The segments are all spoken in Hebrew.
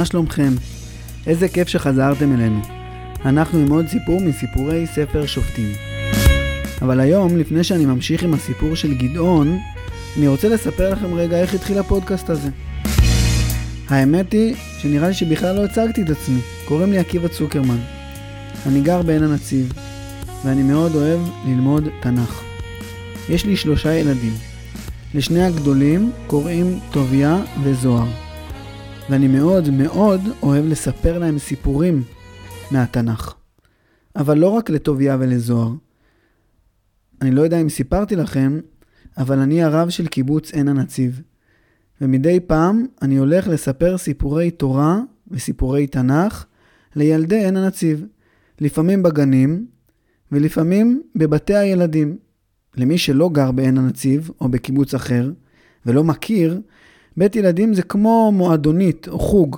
מה שלומכם? איזה כיף שחזרתם אלינו. אנחנו עם עוד סיפור מסיפורי ספר שופטים. אבל היום, לפני שאני ממשיך עם הסיפור של גדעון, אני רוצה לספר לכם רגע איך התחיל הפודקאסט הזה. האמת היא שנראה לי שבכלל לא הצגתי את עצמי. קוראים לי עקיבא צוקרמן. אני גר בעין הנציב, ואני מאוד אוהב ללמוד תנ"ך. יש לי שלושה ילדים. לשני הגדולים קוראים טוביה וזוהר. ואני מאוד מאוד אוהב לספר להם סיפורים מהתנ"ך. אבל לא רק לטוביה ולזוהר. אני לא יודע אם סיפרתי לכם, אבל אני הרב של קיבוץ עין הנציב. ומדי פעם אני הולך לספר סיפורי תורה וסיפורי תנ"ך לילדי עין הנציב. לפעמים בגנים ולפעמים בבתי הילדים. למי שלא גר בעין הנציב או בקיבוץ אחר ולא מכיר, בית ילדים זה כמו מועדונית או חוג,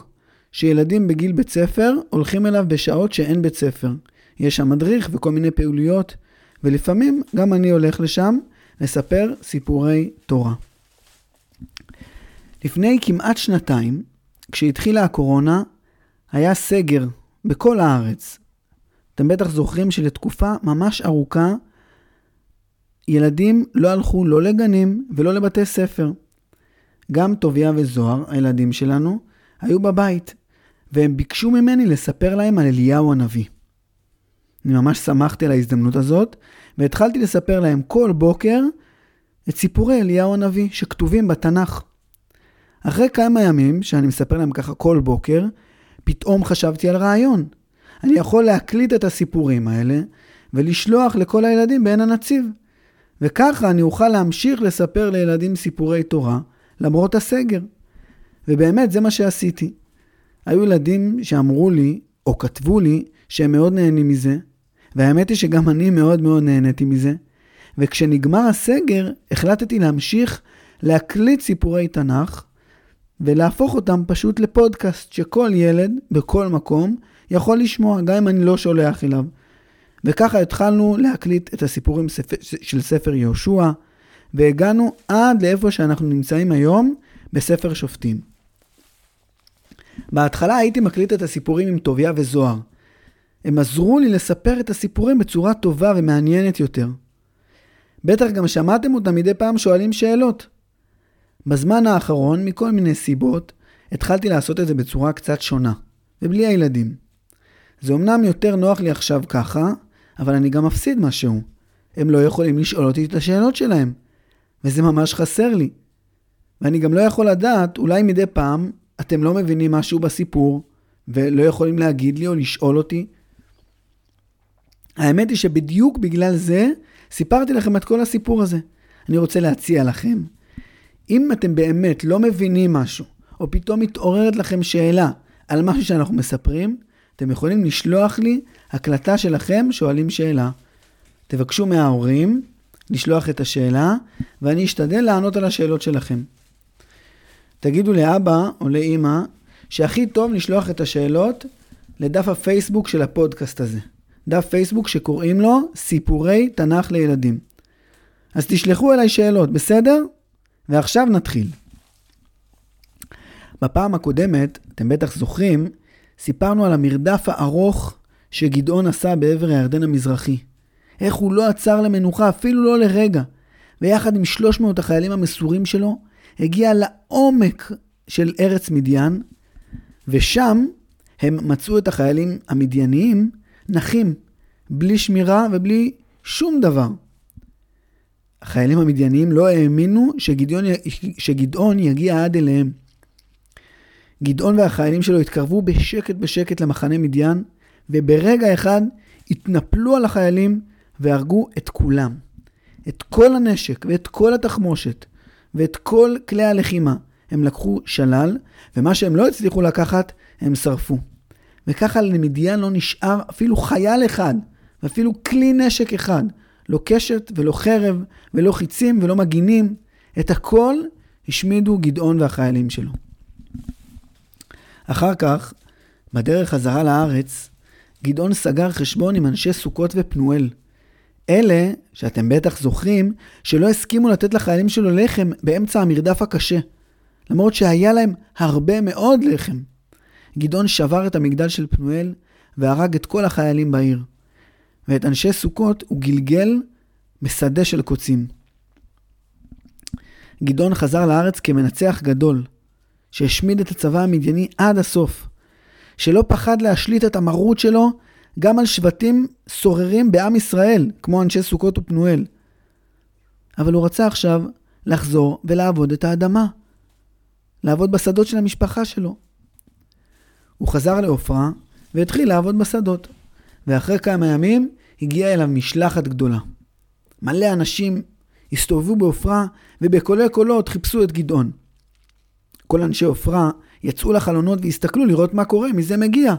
שילדים בגיל בית ספר הולכים אליו בשעות שאין בית ספר. יש שם מדריך וכל מיני פעילויות, ולפעמים גם אני הולך לשם לספר סיפורי תורה. לפני כמעט שנתיים, כשהתחילה הקורונה, היה סגר בכל הארץ. אתם בטח זוכרים שלתקופה ממש ארוכה, ילדים לא הלכו לא לגנים ולא לבתי ספר. גם טוביה וזוהר, הילדים שלנו, היו בבית, והם ביקשו ממני לספר להם על אליהו הנביא. אני ממש שמחתי על ההזדמנות הזאת, והתחלתי לספר להם כל בוקר את סיפורי אליהו הנביא שכתובים בתנ"ך. אחרי כמה ימים, שאני מספר להם ככה כל בוקר, פתאום חשבתי על רעיון. אני יכול להקליט את הסיפורים האלה ולשלוח לכל הילדים בעין הנציב. וככה אני אוכל להמשיך לספר לילדים סיפורי תורה, למרות הסגר. ובאמת, זה מה שעשיתי. היו ילדים שאמרו לי, או כתבו לי, שהם מאוד נהנים מזה, והאמת היא שגם אני מאוד מאוד נהניתי מזה. וכשנגמר הסגר, החלטתי להמשיך להקליט סיפורי תנ"ך, ולהפוך אותם פשוט לפודקאסט שכל ילד, בכל מקום, יכול לשמוע, גם אם אני לא שולח אליו. וככה התחלנו להקליט את הסיפורים של ספר יהושע, והגענו עד לאיפה שאנחנו נמצאים היום, בספר שופטים. בהתחלה הייתי מקליט את הסיפורים עם טוביה וזוהר. הם עזרו לי לספר את הסיפורים בצורה טובה ומעניינת יותר. בטח גם שמעתם אותם מדי פעם שואלים שאלות. בזמן האחרון, מכל מיני סיבות, התחלתי לעשות את זה בצורה קצת שונה, ובלי הילדים. זה אמנם יותר נוח לי עכשיו ככה, אבל אני גם מפסיד משהו. הם לא יכולים לשאול אותי את השאלות שלהם, וזה ממש חסר לי. ואני גם לא יכול לדעת, אולי מדי פעם אתם לא מבינים משהו בסיפור, ולא יכולים להגיד לי או לשאול אותי. האמת היא שבדיוק בגלל זה סיפרתי לכם את כל הסיפור הזה. אני רוצה להציע לכם, אם אתם באמת לא מבינים משהו, או פתאום מתעוררת לכם שאלה על משהו שאנחנו מספרים, אתם יכולים לשלוח לי הקלטה שלכם שואלים שאלה. תבקשו מההורים לשלוח את השאלה, ואני אשתדל לענות על השאלות שלכם. תגידו לאבא או לאימא שהכי טוב לשלוח את השאלות לדף הפייסבוק של הפודקאסט הזה. דף פייסבוק שקוראים לו סיפורי תנ"ך לילדים. אז תשלחו אליי שאלות, בסדר? ועכשיו נתחיל. בפעם הקודמת, אתם בטח זוכרים, סיפרנו על המרדף הארוך שגדעון עשה בעבר הירדן המזרחי. איך הוא לא עצר למנוחה, אפילו לא לרגע. ויחד עם 300 החיילים המסורים שלו, הגיע לעומק של ארץ מדיין, ושם הם מצאו את החיילים המדייניים נחים, בלי שמירה ובלי שום דבר. החיילים המדייניים לא האמינו שגדעון, שגדעון יגיע עד אליהם. גדעון והחיילים שלו התקרבו בשקט בשקט למחנה מדיין, וברגע אחד התנפלו על החיילים והרגו את כולם. את כל הנשק ואת כל התחמושת ואת כל כלי הלחימה. הם לקחו שלל, ומה שהם לא הצליחו לקחת, הם שרפו. וככה למדיין לא נשאר אפילו חייל אחד, ואפילו כלי נשק אחד. לא קשת ולא חרב ולא חיצים ולא מגינים. את הכל השמידו גדעון והחיילים שלו. אחר כך, בדרך חזרה לארץ, גדעון סגר חשבון עם אנשי סוכות ופנואל. אלה, שאתם בטח זוכרים, שלא הסכימו לתת לחיילים שלו לחם באמצע המרדף הקשה. למרות שהיה להם הרבה מאוד לחם. גדעון שבר את המגדל של פנואל והרג את כל החיילים בעיר. ואת אנשי סוכות הוא גלגל בשדה של קוצים. גדעון חזר לארץ כמנצח גדול, שהשמיד את הצבא המדייני עד הסוף, שלא פחד להשליט את המרות שלו גם על שבטים סוררים בעם ישראל, כמו אנשי סוכות ופנואל. אבל הוא רצה עכשיו לחזור ולעבוד את האדמה. לעבוד בשדות של המשפחה שלו. הוא חזר לעופרה והתחיל לעבוד בשדות. ואחרי כמה ימים הגיעה אליו משלחת גדולה. מלא אנשים הסתובבו בעופרה ובקולי קולות חיפשו את גדעון. כל אנשי עופרה יצאו לחלונות והסתכלו לראות מה קורה, מי זה מגיע.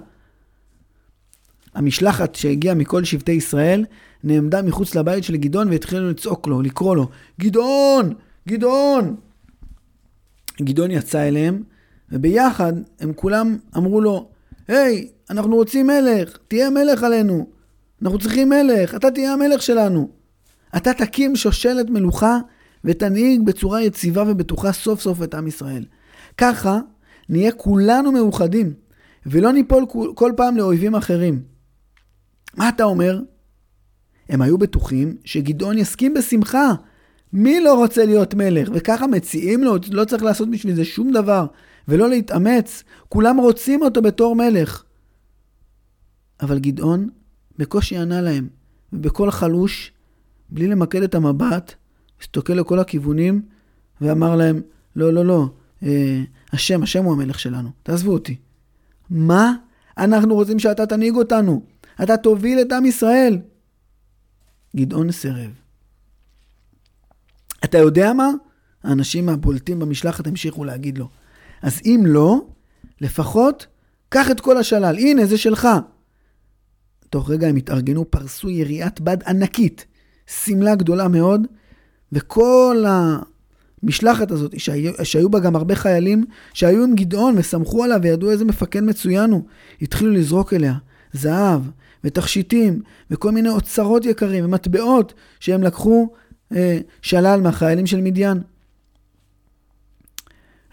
המשלחת שהגיעה מכל שבטי ישראל נעמדה מחוץ לבית של גדעון והתחילו לצעוק לו, לקרוא לו, גדעון! גדעון! גדעון יצא אליהם, וביחד הם כולם אמרו לו, היי, אנחנו רוצים מלך, תהיה מלך עלינו. אנחנו צריכים מלך, אתה תהיה המלך שלנו. אתה תקים שושלת מלוכה ותנהיג בצורה יציבה ובטוחה סוף סוף את עם ישראל. ככה נהיה כולנו מאוחדים, ולא ניפול כל פעם לאויבים אחרים. מה אתה אומר? הם היו בטוחים שגדעון יסכים בשמחה. מי לא רוצה להיות מלך? וככה מציעים לו, לא צריך לעשות בשביל זה שום דבר, ולא להתאמץ. כולם רוצים אותו בתור מלך. אבל גדעון בקושי ענה להם, ובקול חלוש, בלי למקד את המבט, הסתכל לכל הכיוונים, ואמר להם, לא, לא, לא, אה, השם, השם הוא המלך שלנו, תעזבו אותי. מה? אנחנו רוצים שאתה תנהיג אותנו. אתה תוביל את עם ישראל. גדעון סירב. אתה יודע מה? האנשים הבולטים במשלחת המשיכו להגיד לו. אז אם לא, לפחות קח את כל השלל. הנה, זה שלך. תוך רגע הם התארגנו, פרסו יריעת בד ענקית, שמלה גדולה מאוד, וכל המשלחת הזאת, שהיו, שהיו בה גם הרבה חיילים, שהיו עם גדעון וסמכו עליו וידעו איזה מפקד מצוין הוא, התחילו לזרוק אליה זהב ותכשיטים וכל מיני אוצרות יקרים ומטבעות שהם לקחו אה, שלל מהחיילים של מדיין.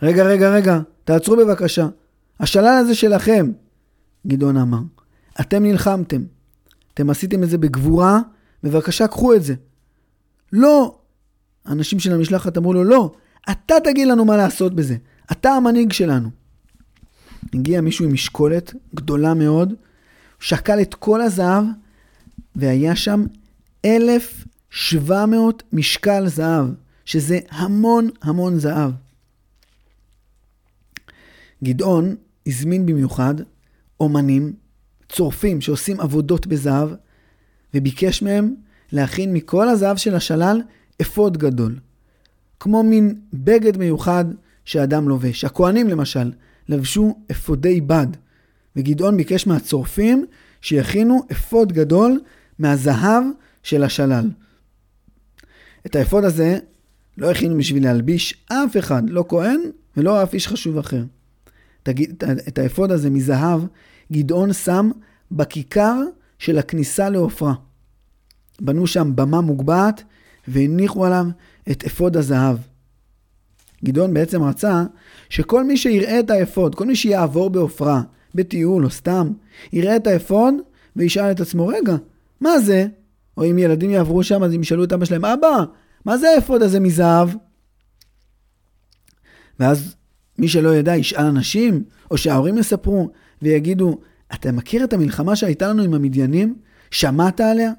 רגע, רגע, רגע, תעצרו בבקשה. השלל הזה שלכם, גדעון אמר. אתם נלחמתם. אתם עשיתם את זה בגבורה, בבקשה קחו את זה. לא! האנשים של המשלחת אמרו לו, לא, אתה תגיד לנו מה לעשות בזה. אתה המנהיג שלנו. הגיע מישהו עם משקולת גדולה מאוד, שקל את כל הזהב, והיה שם 1,700 משקל זהב, שזה המון המון זהב. גדעון הזמין במיוחד אומנים צורפים שעושים עבודות בזהב, וביקש מהם להכין מכל הזהב של השלל אפוד גדול. כמו מין בגד מיוחד שאדם לובש. הכוהנים למשל לבשו אפודי בד, וגדעון ביקש מהצורפים שיכינו אפוד גדול מהזהב של השלל. את האפוד הזה לא הכינו בשביל להלביש אף אחד, לא כהן ולא אף איש חשוב אחר. את האפוד הזה מזהב גדעון שם בכיכר של הכניסה לעופרה. בנו שם במה מוגבהת והניחו עליו את אפוד הזהב. גדעון בעצם רצה שכל מי שיראה את האפוד, כל מי שיעבור בעופרה, בטיול או סתם, יראה את האפוד וישאל את עצמו, רגע, מה זה? או אם ילדים יעברו שם אז הם ישאלו את אבא שלהם, אבא, מה זה האפוד הזה מזהב? ואז מי שלא ידע ישאל אנשים, או שההורים יספרו, ויגידו, אתה מכיר את המלחמה שהייתה לנו עם המדיינים? שמעת עליה?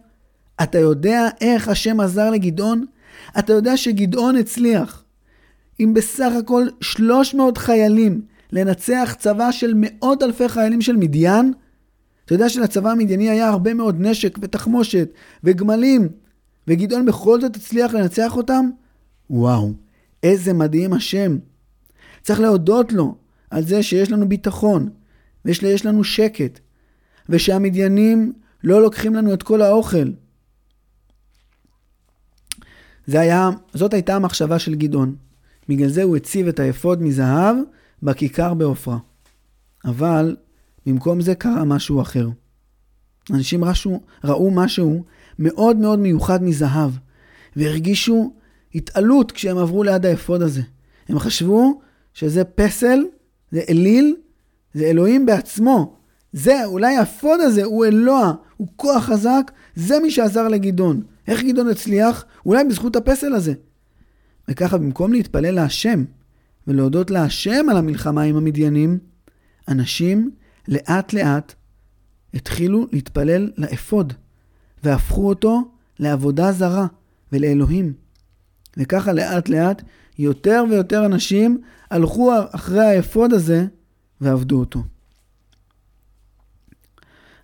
אתה יודע איך השם עזר לגדעון? אתה יודע שגדעון הצליח עם בסך הכל 300 חיילים לנצח צבא של מאות אלפי חיילים של מדיין? אתה יודע שלצבא המדייני היה הרבה מאוד נשק ותחמושת וגמלים, וגדעון בכל זאת הצליח לנצח אותם? וואו, איזה מדהים השם. צריך להודות לו על זה שיש לנו ביטחון, ויש לנו שקט, ושהמדיינים לא לוקחים לנו את כל האוכל. זה היה, זאת הייתה המחשבה של גדעון. בגלל זה הוא הציב את האפוד מזהב בכיכר בעופרה. אבל במקום זה קרה משהו אחר. אנשים ראו, ראו משהו מאוד מאוד מיוחד מזהב, והרגישו התעלות כשהם עברו ליד האפוד הזה. הם חשבו שזה פסל, זה אליל, זה אלוהים בעצמו. זה, אולי האפוד הזה הוא אלוה, הוא כוח חזק, זה מי שעזר לגדעון. איך גדעון הצליח? אולי בזכות הפסל הזה. וככה במקום להתפלל להשם ולהודות להשם על המלחמה עם המדיינים, אנשים לאט לאט התחילו להתפלל לאפוד, והפכו אותו לעבודה זרה ולאלוהים. וככה לאט לאט יותר ויותר אנשים הלכו אחרי האפוד הזה ועבדו אותו.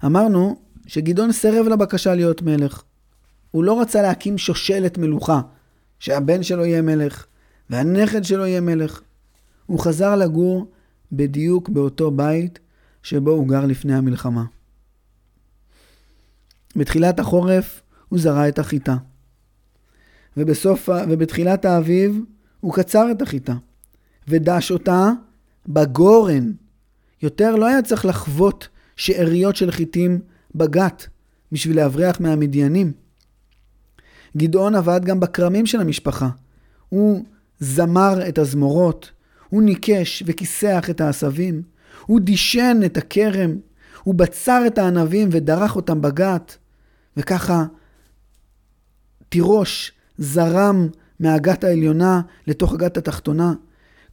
אמרנו שגדעון סירב לבקשה להיות מלך. הוא לא רצה להקים שושלת מלוכה, שהבן שלו יהיה מלך והנכד שלו יהיה מלך. הוא חזר לגור בדיוק באותו בית שבו הוא גר לפני המלחמה. בתחילת החורף הוא זרע את החיטה. ובסוף, ובתחילת האביב הוא קצר את החיטה. ודש אותה בגורן. יותר לא היה צריך לחוות שאריות של חיטים בגת בשביל להבריח מהמדיינים. גדעון עבד גם בכרמים של המשפחה. הוא זמר את הזמורות, הוא ניקש וכיסח את העשבים, הוא דישן את הכרם, הוא בצר את הענבים ודרך אותם בגת, וככה תירוש זרם מהגת העליונה לתוך הגת התחתונה.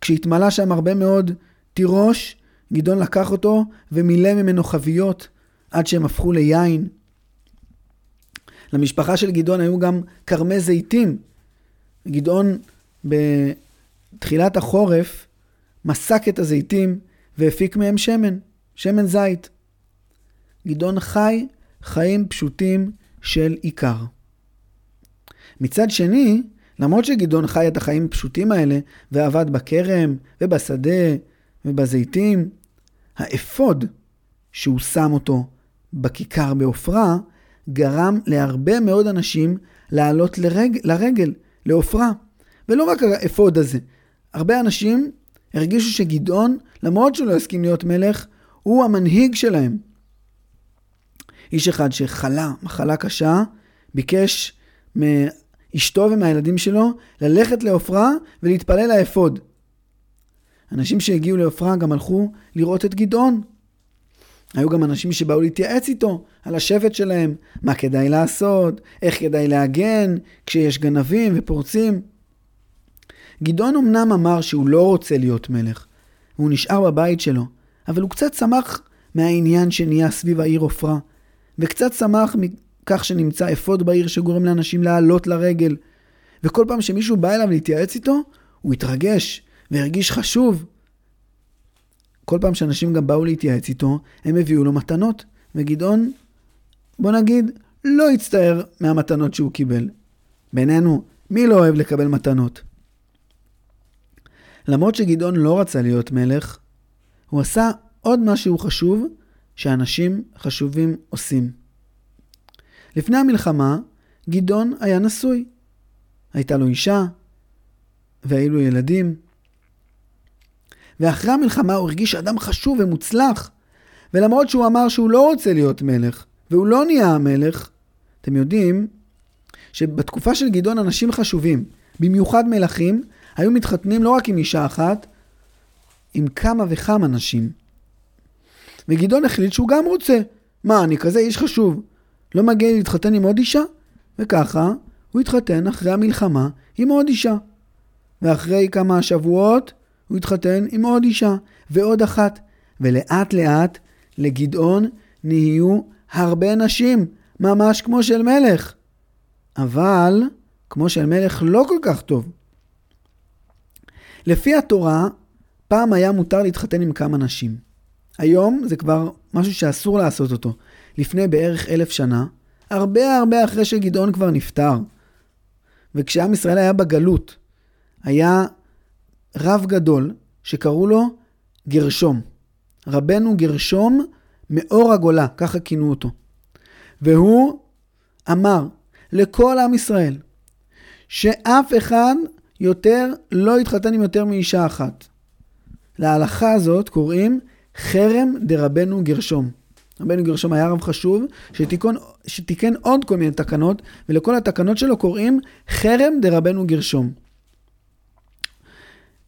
כשהתמלא שם הרבה מאוד תירוש, גדעון לקח אותו ומילא ממנו חביות עד שהם הפכו ליין. למשפחה של גדעון היו גם כרמי זיתים. גדעון בתחילת החורף מסק את הזיתים והפיק מהם שמן, שמן זית. גדעון חי חיים פשוטים של עיקר. מצד שני, למרות שגדעון חי את החיים הפשוטים האלה ועבד בכרם ובשדה ובזיתים, האפוד שהוא שם אותו בכיכר בעופרה, גרם להרבה מאוד אנשים לעלות לרג, לרגל, לעופרה. ולא רק האפוד הזה, הרבה אנשים הרגישו שגדעון, למרות שהוא לא הסכים להיות מלך, הוא המנהיג שלהם. איש אחד שחלה מחלה קשה, ביקש מאשתו ומהילדים שלו ללכת לעופרה ולהתפלל לאפוד. אנשים שהגיעו לעופרה גם הלכו לראות את גדעון. היו גם אנשים שבאו להתייעץ איתו על השבט שלהם, מה כדאי לעשות, איך כדאי להגן כשיש גנבים ופורצים. גדעון אמנם אמר שהוא לא רוצה להיות מלך, והוא נשאר בבית שלו, אבל הוא קצת שמח מהעניין שנהיה סביב העיר עופרה, וקצת שמח מכך שנמצא אפוד בעיר שגורם לאנשים לעלות לרגל, וכל פעם שמישהו בא אליו להתייעץ איתו, הוא התרגש והרגיש חשוב. כל פעם שאנשים גם באו להתייעץ איתו, הם הביאו לו מתנות, וגדעון, בוא נגיד, לא הצטער מהמתנות שהוא קיבל. בינינו, מי לא אוהב לקבל מתנות? למרות שגדעון לא רצה להיות מלך, הוא עשה עוד משהו חשוב שאנשים חשובים עושים. לפני המלחמה, גדעון היה נשוי. הייתה לו אישה, והיו לו ילדים. ואחרי המלחמה הוא הרגיש אדם חשוב ומוצלח. ולמרות שהוא אמר שהוא לא רוצה להיות מלך, והוא לא נהיה המלך, אתם יודעים שבתקופה של גדעון אנשים חשובים, במיוחד מלכים, היו מתחתנים לא רק עם אישה אחת, עם כמה וכמה נשים. וגדעון החליט שהוא גם רוצה. מה, אני כזה איש חשוב. לא מגיע לי להתחתן עם עוד אישה? וככה הוא התחתן אחרי המלחמה עם עוד אישה. ואחרי כמה שבועות הוא התחתן עם עוד אישה ועוד אחת. ולאט לאט לגדעון נהיו הרבה נשים, ממש כמו של מלך. אבל כמו של מלך לא כל כך טוב. לפי התורה, פעם היה מותר להתחתן עם כמה נשים. היום זה כבר משהו שאסור לעשות אותו. לפני בערך אלף שנה, הרבה הרבה אחרי שגדעון כבר נפטר, וכשעם ישראל היה בגלות, היה רב גדול שקראו לו גרשום. רבנו גרשום מאור הגולה, ככה כינו אותו. והוא אמר לכל עם ישראל שאף אחד יותר לא יתחתן עם יותר מאישה אחת. להלכה הזאת קוראים חרם דרבנו גרשום. רבנו גרשום היה רב חשוב שתיקון, שתיקן עוד כל מיני תקנות, ולכל התקנות שלו קוראים חרם דרבנו גרשום.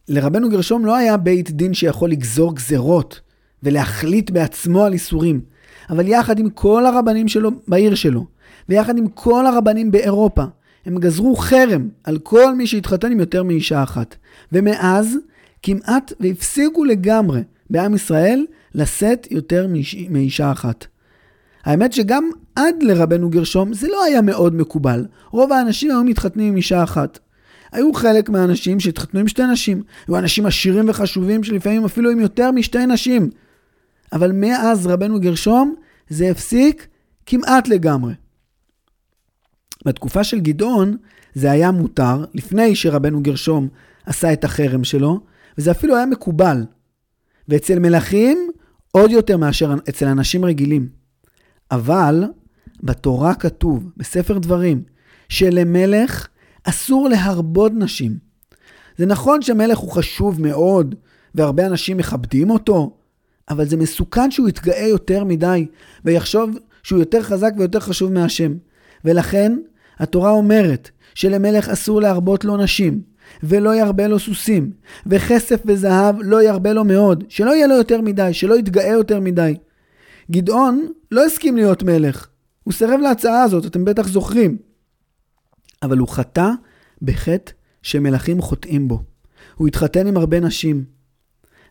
לרבנו גרשום לא היה בית דין שיכול לגזור גזרות ולהחליט בעצמו על איסורים, אבל יחד עם כל הרבנים שלו בעיר שלו, ויחד עם כל הרבנים באירופה, הם גזרו חרם על כל מי שהתחתן עם יותר מאישה אחת. ומאז כמעט והפסיקו לגמרי בעם ישראל לשאת יותר מאישה אחת. האמת שגם עד לרבנו גרשום זה לא היה מאוד מקובל. רוב האנשים היו מתחתנים עם אישה אחת. היו חלק מהאנשים שהתחתנו עם שתי נשים. היו אנשים עשירים וחשובים שלפעמים אפילו עם יותר משתי נשים. אבל מאז רבנו גרשום זה הפסיק כמעט לגמרי. בתקופה של גדעון זה היה מותר, לפני שרבנו גרשום עשה את החרם שלו, וזה אפילו היה מקובל. ואצל מלכים עוד יותר מאשר אצל אנשים רגילים. אבל בתורה כתוב, בספר דברים, שלמלך אסור להרבות נשים. זה נכון שמלך הוא חשוב מאוד, והרבה אנשים מכבדים אותו, אבל זה מסוכן שהוא יתגאה יותר מדי, ויחשוב שהוא יותר חזק ויותר חשוב מהשם. ולכן, התורה אומרת שלמלך אסור להרבות לו נשים, ולא ירבה לו סוסים, וכסף וזהב לא ירבה לו מאוד, שלא יהיה לו יותר מדי, שלא יתגאה יותר מדי. גדעון לא הסכים להיות מלך, הוא סירב להצעה הזאת, אתם בטח זוכרים. אבל הוא חטא בחטא שמלכים חוטאים בו. הוא התחתן עם הרבה נשים.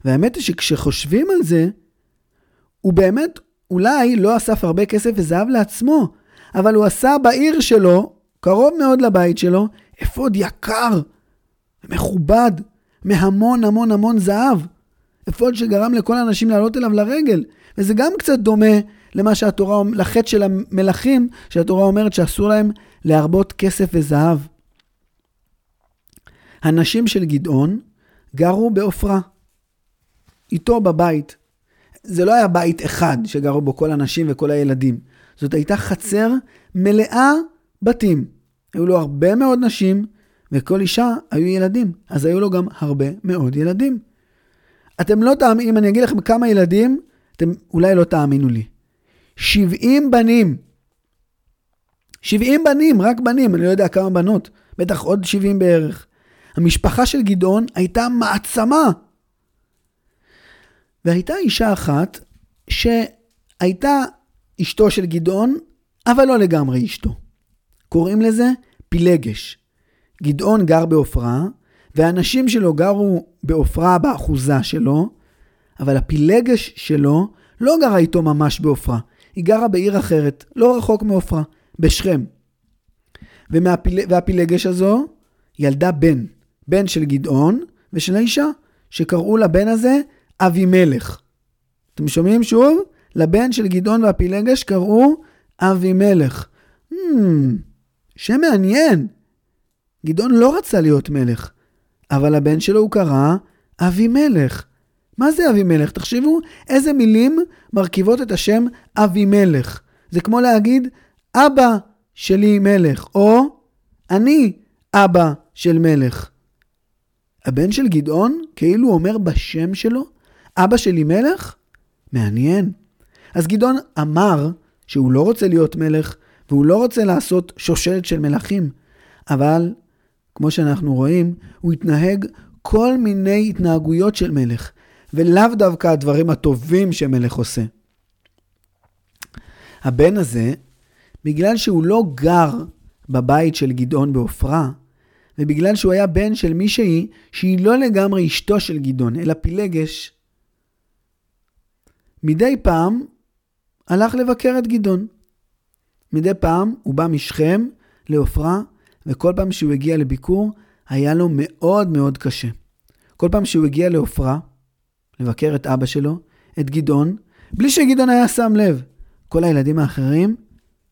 והאמת היא שכשחושבים על זה, הוא באמת אולי לא אסף הרבה כסף וזהב לעצמו, אבל הוא עשה בעיר שלו, קרוב מאוד לבית שלו, אפוד יקר, מכובד, מהמון המון המון זהב. אפוד שגרם לכל האנשים לעלות אליו לרגל. וזה גם קצת דומה למה שהתורה, לחטא של המלכים, שהתורה אומרת שאסור להם להרבות כסף וזהב. הנשים של גדעון גרו בעופרה, איתו בבית. זה לא היה בית אחד שגרו בו כל הנשים וכל הילדים. זאת הייתה חצר מלאה בתים. היו לו הרבה מאוד נשים, וכל אישה היו ילדים. אז היו לו גם הרבה מאוד ילדים. אתם לא תאמינו, אם אני אגיד לכם כמה ילדים, אתם אולי לא תאמינו לי. 70 בנים. 70 בנים, רק בנים, אני לא יודע כמה בנות. בטח עוד 70 בערך. המשפחה של גדעון הייתה מעצמה. והייתה אישה אחת שהייתה אשתו של גדעון, אבל לא לגמרי אשתו. קוראים לזה פילגש. גדעון גר בעופרה, והאנשים שלו גרו בעופרה באחוזה שלו, אבל הפילגש שלו לא גרה איתו ממש בעופרה, היא גרה בעיר אחרת, לא רחוק מעופרה, בשכם. ומהפיל... והפילגש הזו ילדה בן, בן של גדעון ושל האישה, שקראו לבן הזה אבימלך. אתם שומעים שוב? לבן של גדעון והפילגש קראו אבימלך. Hmm, שם מעניין. גדעון לא רצה להיות מלך, אבל הבן שלו הוא קרא אבימלך. מה זה אבימלך? תחשבו איזה מילים מרכיבות את השם אבימלך. זה כמו להגיד אבא שלי מלך, או אני אבא של מלך. הבן של גדעון כאילו אומר בשם שלו, אבא שלי מלך? מעניין. אז גדעון אמר שהוא לא רוצה להיות מלך, והוא לא רוצה לעשות שושלת של מלכים, אבל כמו שאנחנו רואים, הוא התנהג כל מיני התנהגויות של מלך. ולאו דווקא הדברים הטובים שמלך עושה. הבן הזה, בגלל שהוא לא גר בבית של גדעון בעופרה, ובגלל שהוא היה בן של מישהי שהיא לא לגמרי אשתו של גדעון, אלא פילגש, מדי פעם הלך לבקר את גדעון. מדי פעם הוא בא משכם לעופרה, וכל פעם שהוא הגיע לביקור, היה לו מאוד מאוד קשה. כל פעם שהוא הגיע לעופרה, לבקר את אבא שלו, את גדעון, בלי שגדעון היה שם לב. כל הילדים האחרים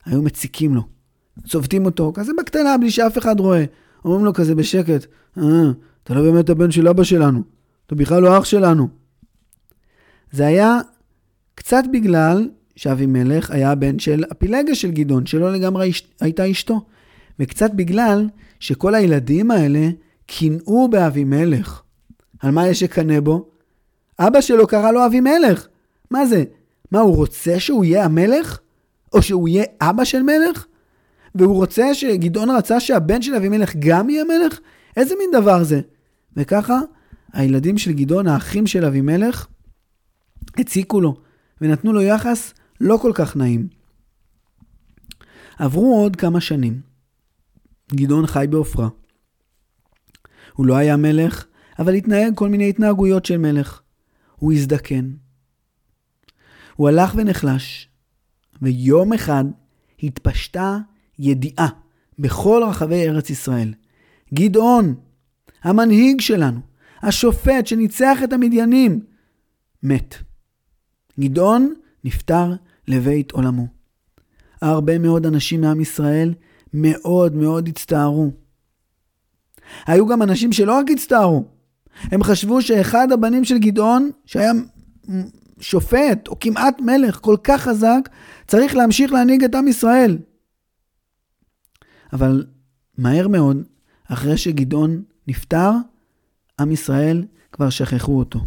היו מציקים לו. צובטים אותו, כזה בקטנה, בלי שאף אחד רואה. אומרים לו כזה בשקט, אה, אתה לא באמת הבן של אבא שלנו, אתה בכלל לא אח שלנו. זה היה קצת בגלל שאבימלך היה הבן של הפילגה של גדעון, שלא לגמרי הייתה אשתו. וקצת בגלל שכל הילדים האלה קינאו באבימלך. על מה יש לקנא בו? אבא שלו קרא לו אבימלך. מה זה? מה, הוא רוצה שהוא יהיה המלך? או שהוא יהיה אבא של מלך? והוא רוצה שגדעון רצה שהבן של אבימלך גם יהיה מלך? איזה מין דבר זה? וככה הילדים של גדעון, האחים של אבימלך, הציקו לו ונתנו לו יחס לא כל כך נעים. עברו עוד כמה שנים. גדעון חי בעופרה. הוא לא היה מלך, אבל התנהג כל מיני התנהגויות של מלך. הוא הזדקן. הוא הלך ונחלש, ויום אחד התפשטה ידיעה בכל רחבי ארץ ישראל. גדעון, המנהיג שלנו, השופט שניצח את המדיינים, מת. גדעון נפטר לבית עולמו. הרבה מאוד אנשים מעם ישראל מאוד מאוד הצטערו. היו גם אנשים שלא רק הצטערו, הם חשבו שאחד הבנים של גדעון, שהיה שופט או כמעט מלך כל כך חזק, צריך להמשיך להנהיג את עם ישראל. אבל מהר מאוד, אחרי שגדעון נפטר, עם ישראל כבר שכחו אותו.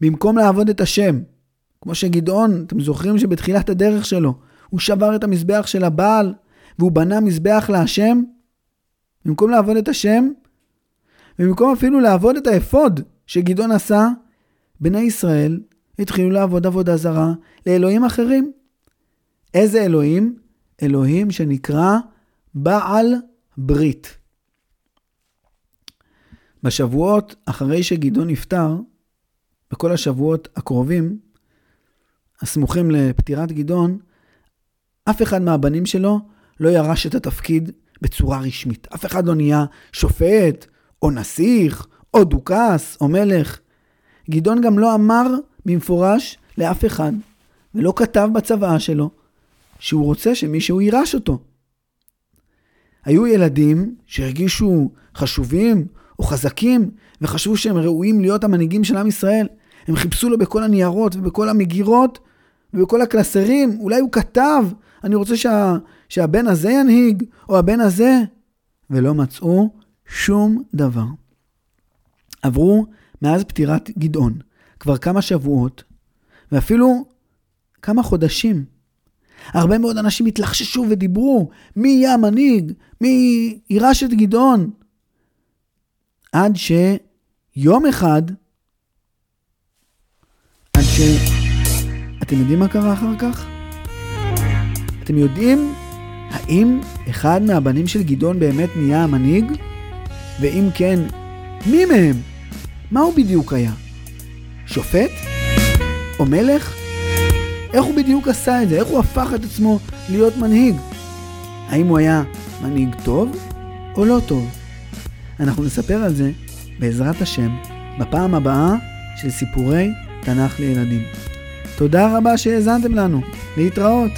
במקום לעבוד את השם, כמו שגדעון, אתם זוכרים שבתחילת הדרך שלו, הוא שבר את המזבח של הבעל, והוא בנה מזבח להשם? במקום לעבוד את השם, ובמקום אפילו לעבוד את האפוד שגדעון עשה, בני ישראל התחילו לעבוד עבודה זרה לאלוהים אחרים. איזה אלוהים? אלוהים שנקרא בעל ברית. בשבועות אחרי שגדעון נפטר, בכל השבועות הקרובים, הסמוכים לפטירת גדעון, אף אחד מהבנים שלו לא ירש את התפקיד בצורה רשמית. אף אחד לא נהיה שופט, או נסיך, או דוכס, או מלך. גדעון גם לא אמר במפורש לאף אחד, ולא כתב בצוואה שלו, שהוא רוצה שמישהו יירש אותו. היו ילדים שהרגישו חשובים או חזקים, וחשבו שהם ראויים להיות המנהיגים של עם ישראל. הם חיפשו לו בכל הניירות ובכל המגירות ובכל הקלסרים. אולי הוא כתב, אני רוצה שה, שהבן הזה ינהיג, או הבן הזה, ולא מצאו שום דבר. עברו מאז פטירת גדעון כבר כמה שבועות, ואפילו כמה חודשים. הרבה מאוד אנשים התלחששו ודיברו, מי יהיה המנהיג? מי יירש את גדעון? עד שיום אחד, עד ש... אתם יודעים מה קרה אחר כך? אתם יודעים האם אחד מהבנים של גדעון באמת נהיה המנהיג? ואם כן, מי מהם? מה הוא בדיוק היה? שופט? או מלך? איך הוא בדיוק עשה את זה? איך הוא הפך את עצמו להיות מנהיג? האם הוא היה מנהיג טוב או לא טוב? אנחנו נספר על זה, בעזרת השם, בפעם הבאה של סיפורי תנ"ך לילדים. תודה רבה שהאזנתם לנו. להתראות.